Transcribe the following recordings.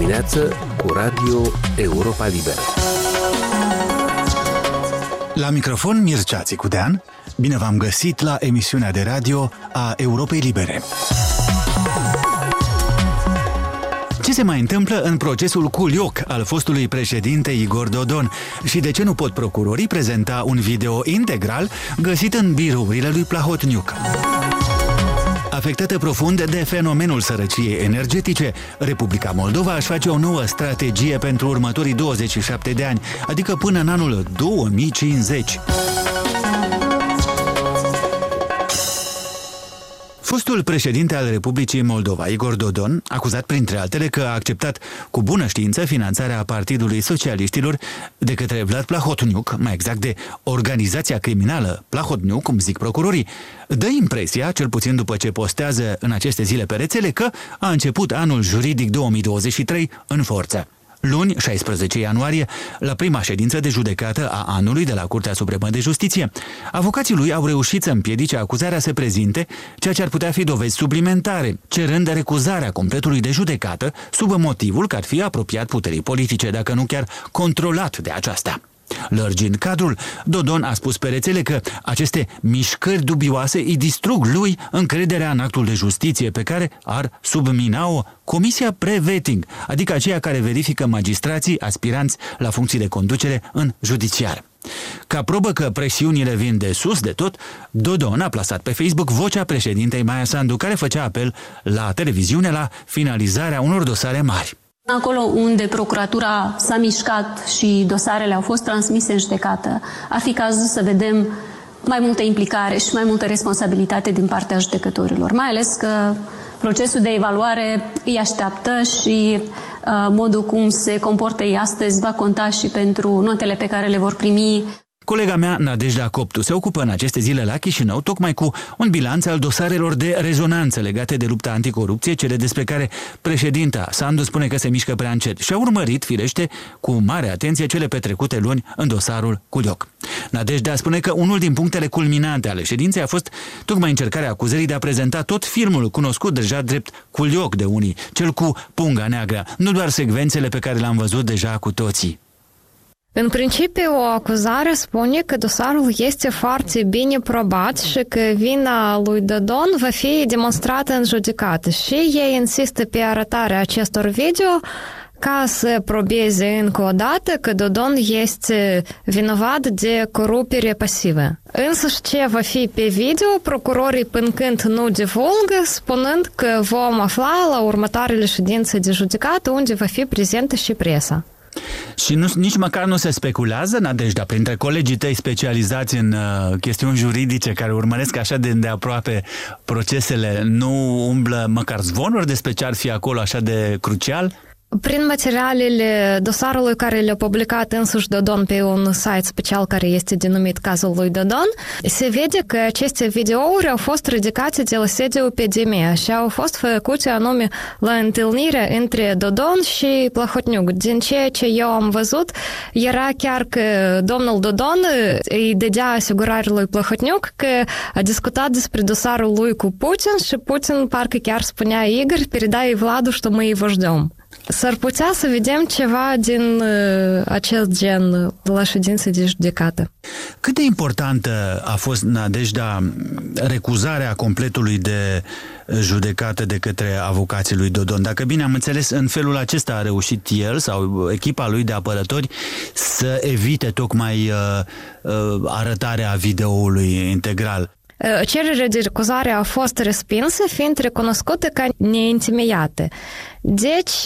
dimineață cu Radio Europa Liberă. La microfon Mircea Țicudean, bine v-am găsit la emisiunea de radio a Europei Libere. Ce se mai întâmplă în procesul Culioc al fostului președinte Igor Dodon și de ce nu pot procurorii prezenta un video integral găsit în birourile lui Plahotniuc? Afectată profund de fenomenul sărăciei energetice, Republica Moldova își face o nouă strategie pentru următorii 27 de ani, adică până în anul 2050. Fostul președinte al Republicii Moldova, Igor Dodon, acuzat printre altele că a acceptat cu bună știință finanțarea Partidului Socialiștilor de către Vlad Plahotniuc, mai exact de organizația criminală Plahotniuc, cum zic procurorii, dă impresia, cel puțin după ce postează în aceste zile pe rețele, că a început anul juridic 2023 în forță. Luni, 16 ianuarie, la prima ședință de judecată a anului de la Curtea Supremă de Justiție, avocații lui au reușit să împiedice acuzarea să prezinte ceea ce ar putea fi dovezi suplimentare, cerând recuzarea completului de judecată sub motivul că ar fi apropiat puterii politice, dacă nu chiar controlat de aceasta. Lărgind cadrul, Dodon a spus pe rețele că aceste mișcări dubioase îi distrug lui încrederea în actul de justiție pe care ar submina-o Comisia Pre-Vetting, adică aceea care verifică magistrații aspiranți la funcții de conducere în judiciar. Ca probă că presiunile vin de sus de tot, Dodon a plasat pe Facebook vocea președintei Maia Sandu, care făcea apel la televiziune la finalizarea unor dosare mari. Acolo unde procuratura s-a mișcat și dosarele au fost transmise în judecată, ar fi cazul să vedem mai multă implicare și mai multă responsabilitate din partea judecătorilor, mai ales că procesul de evaluare îi așteaptă și uh, modul cum se comportă ei astăzi va conta și pentru notele pe care le vor primi Colega mea, Nadejda Coptu, se ocupă în aceste zile la Chișinău tocmai cu un bilanț al dosarelor de rezonanță legate de lupta anticorupție, cele despre care președinta Sandu spune că se mișcă prea încet și a urmărit, firește, cu mare atenție cele petrecute luni în dosarul Culioc. Nadejda spune că unul din punctele culminante ale ședinței a fost tocmai încercarea acuzării de a prezenta tot filmul cunoscut deja drept Culioc de unii, cel cu punga neagră, nu doar secvențele pe care le-am văzut deja cu toții. În principiu, o acuzare spune că dosarul este foarte bine probat și că vina lui Dodon va fi demonstrată în judecată și ei insistă pe arătarea acestor video ca să probeze încă o dată că Dodon este vinovat de corupere pasivă. Însă ce va fi pe video, procurorii până când nu divulgă, spunând că vom afla la următoarele ședințe de judecată unde va fi prezentă și presa. Și nu, nici măcar nu se speculează, Nadejda, printre colegii tăi specializați în uh, chestiuni juridice care urmăresc așa de îndeaproape procesele, nu umblă măcar zvonuri despre ce ar fi acolo așa de crucial? Prin materialele dosarului care le-a publicat însuși Dodon pe un site special care este denumit Cazul lui Dodon, se vede că aceste videouri au fost ridicate de la sediul PDM și au fost făcute anume la întâlnire între Dodon și Plahotniuc. Din ceea ce eu am văzut, era chiar că domnul Dodon îi dădea asigurare lui Plahotniuc că a discutat despre dosarul lui cu Putin și Putin parcă chiar spunea Igor, передай Владу, что мы его ждем. S-ar putea să vedem ceva din uh, acest gen la ședință de judecată. Cât de importantă a fost, Nadejda, recuzarea completului de judecată de către avocații lui Dodon? Dacă bine am înțeles, în felul acesta a reușit el sau echipa lui de apărători să evite tocmai uh, uh, arătarea videoului integral. Cererea de recuzare a fost respinsă, fiind recunoscută ca neintimiate. Deci,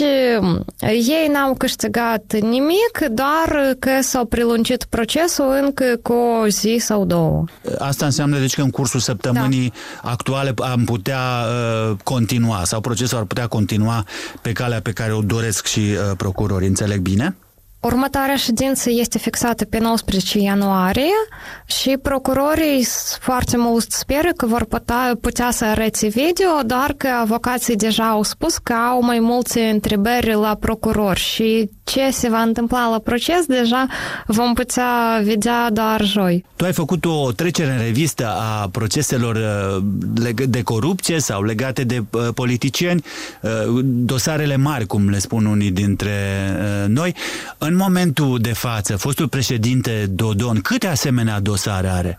ei n-au câștigat nimic, doar că s-au prelungit procesul încă cu o zi sau două. Asta înseamnă, deci, că în cursul săptămânii da. actuale am putea uh, continua sau procesul ar putea continua pe calea pe care o doresc și uh, procurorii. Înțeleg bine? Următoarea ședință este fixată pe 19 ianuarie și procurorii foarte mult speră că vor putea, putea să arăte video, doar că avocații deja au spus că au mai multe întrebări la procurori și ce se va întâmpla la proces deja vom putea vedea doar joi. Tu ai făcut o trecere în revistă a proceselor de corupție sau legate de politicieni, dosarele mari, cum le spun unii dintre noi. În momentul de față, fostul președinte Dodon, câte asemenea dosare are?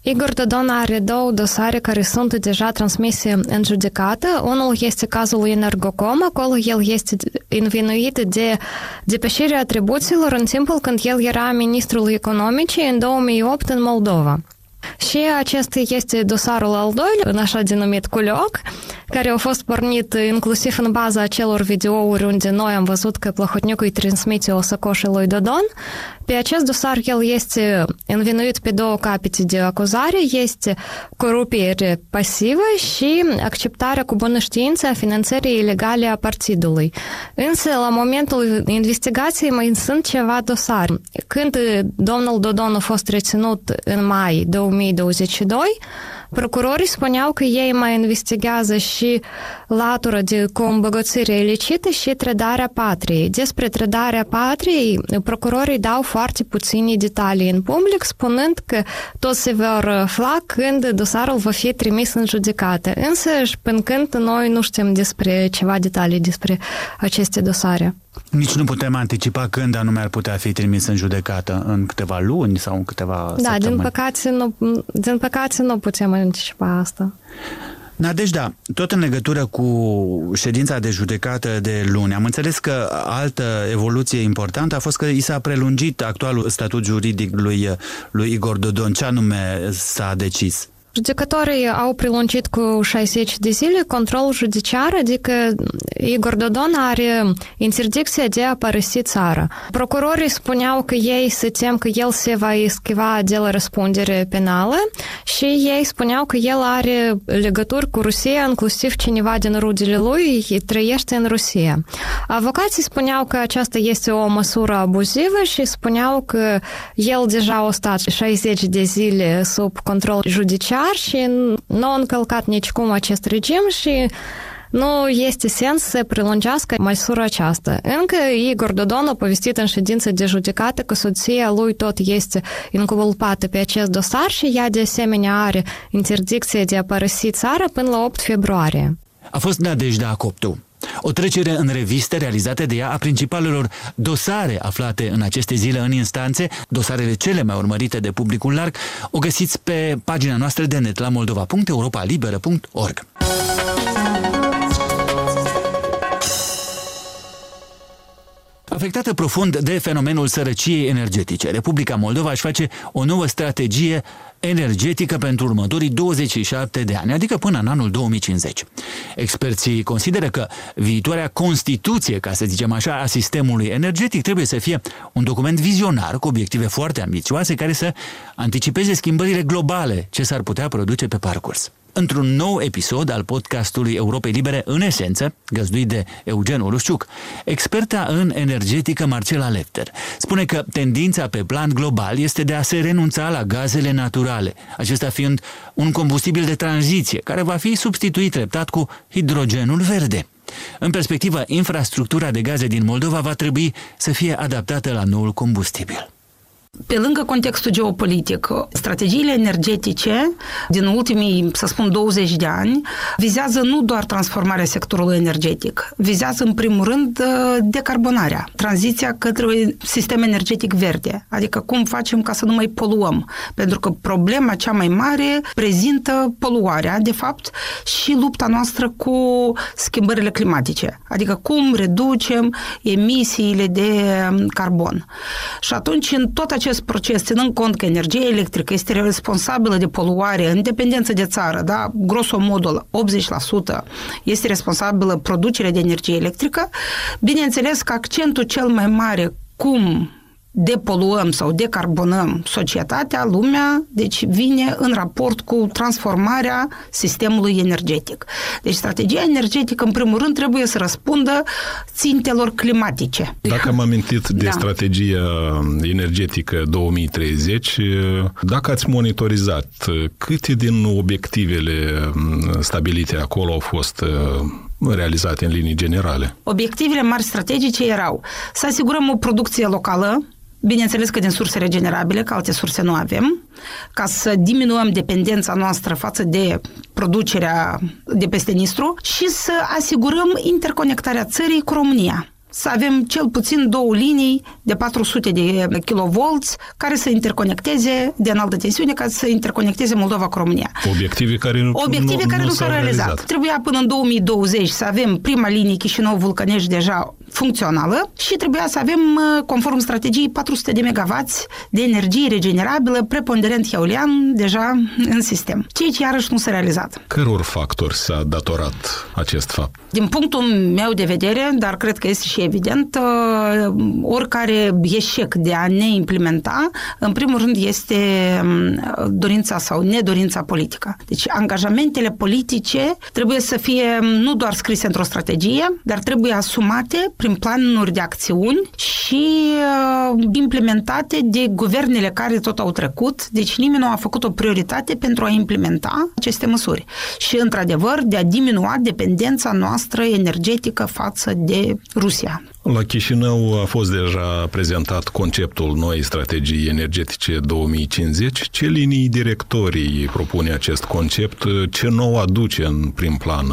Igor Dodon are două dosare care sunt deja transmise în judecată. Unul este cazul lui Energocom, acolo el este învinuit de depășirea atribuțiilor în timpul când el era ministrul economicii în 2008 în Moldova. Și acesta este dosarul al doilea, în așa denumit culoc, care a fost pornit inclusiv în baza acelor videouri unde noi am văzut că Plahotniuc îi transmite o sacoșă lui Dodon. Pe acest dosar el este învinuit pe două capete de acuzare, este corupire pasivă și acceptarea cu bună știință a finanțării ilegale a partidului. Însă, la momentul investigației mai sunt ceva dosare. Când domnul Dodon a fost reținut în mai 2022, Procurorii spuneau că ei mai investigează și latura de combăgățire ilicită și trădarea patriei. Despre trădarea patriei, procurorii dau foarte puține detalii în public, spunând că tot se vor afla când dosarul va fi trimis în judecată. Însă, până când noi nu știm despre ceva detalii despre aceste dosare. Nici nu putem anticipa când anume ar putea fi trimis în judecată, în câteva luni sau în câteva Da, săptămâni. din păcate, nu, din păcate nu putem anticipa asta. Nadejda, tot în legătură cu ședința de judecată de luni, am înțeles că altă evoluție importantă a fost că i s-a prelungit actualul statut juridic lui, lui Igor Dodon. Ce anume s-a decis? Judecătorii au prelungit cu 60 de zile controlul judiciar, adică Igor Dodon are interdicția de a părăsi țara. Procurorii spuneau că ei se tem că el se va eschiva de la răspundere penală și ei spuneau că el are legături cu Rusia, inclusiv cineva din rudele lui trăiește în Rusia. Avocații spuneau că aceasta este o măsură abuzivă și spuneau că el deja a stat 60 de zile sub control judiciar și nu a încălcat nicicum acest regim și nu este sens să prelungească măsura aceasta. Încă Igor Dodon a povestit în ședință de judecată că soția lui tot este inculpată pe acest dosar și ea de asemenea are interdicție de a părăsi țara până la 8 februarie. A fost Nadejda Coptu. O trecere în reviste realizată de ea a principalelor dosare aflate în aceste zile în instanțe, dosarele cele mai urmărite de publicul larg, o găsiți pe pagina noastră de net la moldova.europalibera.org. Afectată profund de fenomenul sărăciei energetice, Republica Moldova își face o nouă strategie energetică pentru următorii 27 de ani, adică până în anul 2050. Experții consideră că viitoarea Constituție, ca să zicem așa, a sistemului energetic trebuie să fie un document vizionar cu obiective foarte ambițioase care să anticipeze schimbările globale ce s-ar putea produce pe parcurs într-un nou episod al podcastului Europei Libere, în esență, găzduit de Eugen Urușciuc. Experta în energetică Marcela Lefter spune că tendința pe plan global este de a se renunța la gazele naturale, acesta fiind un combustibil de tranziție care va fi substituit treptat cu hidrogenul verde. În perspectivă, infrastructura de gaze din Moldova va trebui să fie adaptată la noul combustibil. Pe lângă contextul geopolitic, strategiile energetice din ultimii, să spun, 20 de ani vizează nu doar transformarea sectorului energetic, vizează în primul rând decarbonarea, tranziția către un sistem energetic verde, adică cum facem ca să nu mai poluăm, pentru că problema cea mai mare prezintă poluarea, de fapt, și lupta noastră cu schimbările climatice, adică cum reducem emisiile de carbon. Și atunci, în tot acest proces, ținând cont că energia electrică este responsabilă de poluare în dependență de țară, da, grosomodul 80% este responsabilă producerea de energie electrică, bineînțeles că accentul cel mai mare cum depoluăm sau decarbonăm societatea, lumea, deci vine în raport cu transformarea sistemului energetic. Deci strategia energetică, în primul rând, trebuie să răspundă țintelor climatice. Dacă am amintit de da. strategia energetică 2030, dacă ați monitorizat câte din obiectivele stabilite acolo au fost realizate în linii generale? Obiectivele mari strategice erau să asigurăm o producție locală, Bineînțeles că din surse regenerabile, că alte surse nu avem, ca să diminuăm dependența noastră față de producerea de peste Nistru și să asigurăm interconectarea țării cu România să avem cel puțin două linii de 400 de kV care să interconecteze de înaltă tensiune, ca să interconecteze Moldova cu România. Obiective care nu, Obiective nu, care nu, nu s-au realizat. realizat. Trebuia până în 2020 să avem prima linie Chișinău-Vulcănești deja funcțională și trebuia să avem, conform strategiei, 400 de megawatts de energie regenerabilă, preponderent eolian, deja în sistem. Ceea ce iarăși nu s-a realizat. Căror factori s-a datorat acest fapt? Din punctul meu de vedere, dar cred că este și evident, oricare eșec de a ne implementa, în primul rând este dorința sau nedorința politică. Deci angajamentele politice trebuie să fie nu doar scrise într-o strategie, dar trebuie asumate prin planuri de acțiuni și implementate de guvernele care tot au trecut. Deci nimeni nu a făcut o prioritate pentru a implementa aceste măsuri. Și, într-adevăr, de a diminua dependența noastră energetică față de Rusia. La Chișinău a fost deja prezentat conceptul noi strategii energetice 2050. Ce linii directorii propune acest concept? Ce nou aduce în prim plan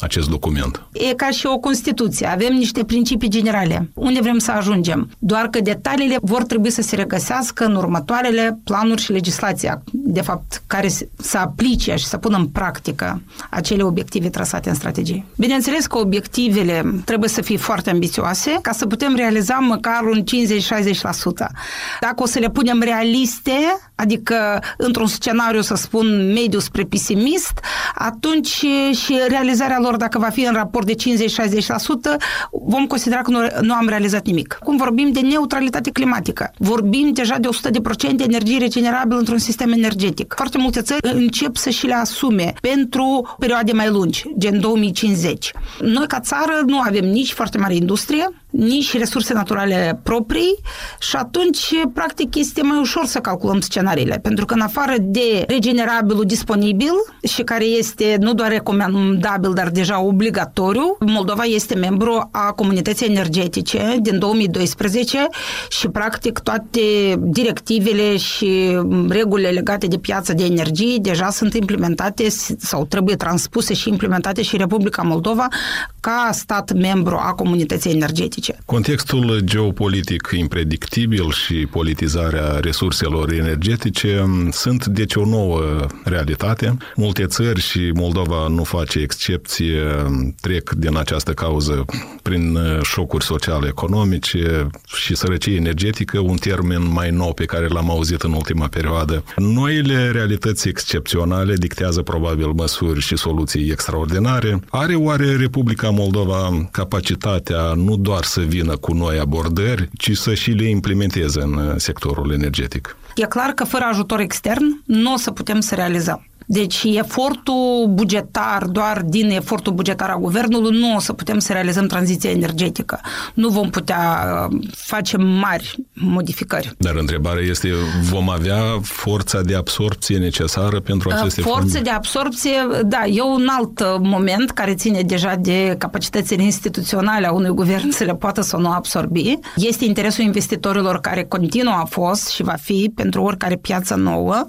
acest document? E ca și o Constituție. Avem niște principii generale. Unde vrem să ajungem? Doar că detaliile vor trebui să se regăsească în următoarele planuri și legislația, de fapt, care să aplice și să pună în practică acele obiective trasate în strategie. Bineînțeles că obiectivele trebuie să fie foarte ambițioase, ca să putem realiza măcar un 50-60%. Dacă o să le punem realiste, adică într-un scenariu, să spun, mediu spre pesimist, atunci și realizarea lor, dacă va fi în raport de 50-60%, vom considera că nu, nu am realizat nimic. Cum vorbim de neutralitate climatică, vorbim deja de 100% de energie regenerabilă într-un sistem energetic. Foarte multe țări încep să și le asume pentru perioade mai lungi, gen 2050. Noi, ca țară, nu avem nici foarte mare industrie, nici resurse naturale proprii și atunci, practic, este mai ușor să calculăm scenariile, pentru că în afară de regenerabilul disponibil și care este nu doar recomandabil, dar deja obligatoriu, Moldova este membru a comunității energetice din 2012 și, practic, toate directivele și regulile legate de piață de energie deja sunt implementate sau trebuie transpuse și implementate și Republica Moldova ca stat membru a comunității energetice politice. Contextul geopolitic impredictibil și politizarea resurselor energetice sunt deci o nouă realitate. Multe țări și Moldova nu face excepție, trec din această cauză prin șocuri sociale economice și sărăcie energetică, un termen mai nou pe care l-am auzit în ultima perioadă. Noile realități excepționale dictează probabil măsuri și soluții extraordinare. Are oare Republica Moldova capacitatea nu doar să vină cu noi abordări, ci să și le implementeze în sectorul energetic. E clar că fără ajutor extern nu o să putem să realizăm. Deci efortul bugetar, doar din efortul bugetar a guvernului, nu o să putem să realizăm tranziția energetică. Nu vom putea uh, face mari modificări. Dar întrebarea este, vom avea forța de absorpție necesară pentru uh, aceste Forță fonduri? de absorpție, da, e un alt uh, moment care ține deja de capacitățile instituționale a unui guvern să le poată să nu absorbi. Este interesul investitorilor care continuă a fost și va fi pentru oricare piață nouă.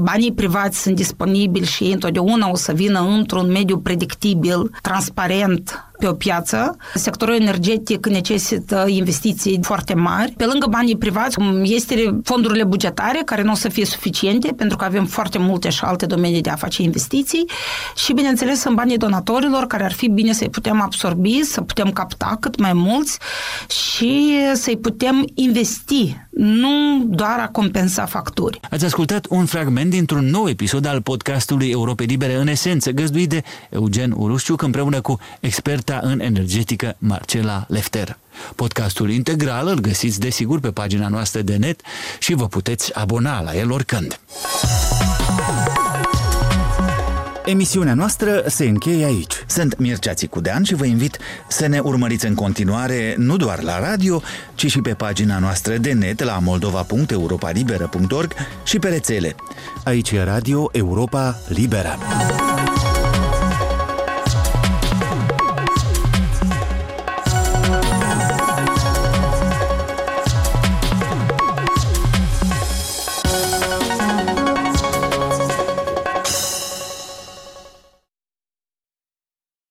Banii privați sunt disponibili disponibil și ei întotdeauna o să vină într-un mediu predictibil, transparent, pe o piață. Sectorul energetic necesită investiții foarte mari. Pe lângă banii privați, este fondurile bugetare, care nu o să fie suficiente, pentru că avem foarte multe și alte domenii de a face investiții și, bineînțeles, sunt banii donatorilor, care ar fi bine să-i putem absorbi, să putem capta cât mai mulți și să-i putem investi, nu doar a compensa facturi. Ați ascultat un fragment dintr-un nou episod al podcastului Europe Libere în esență, găzduit de Eugen Urușciuc împreună cu expert experta în energetică Marcela Lefter. Podcastul integral îl găsiți desigur pe pagina noastră de net și vă puteți abona la el oricând. Emisiunea noastră se încheie aici. Sunt Mircea Țicudean și vă invit să ne urmăriți în continuare nu doar la radio, ci și pe pagina noastră de net la moldova.europalibera.org și pe rețele. Aici e Radio Europa Liberă.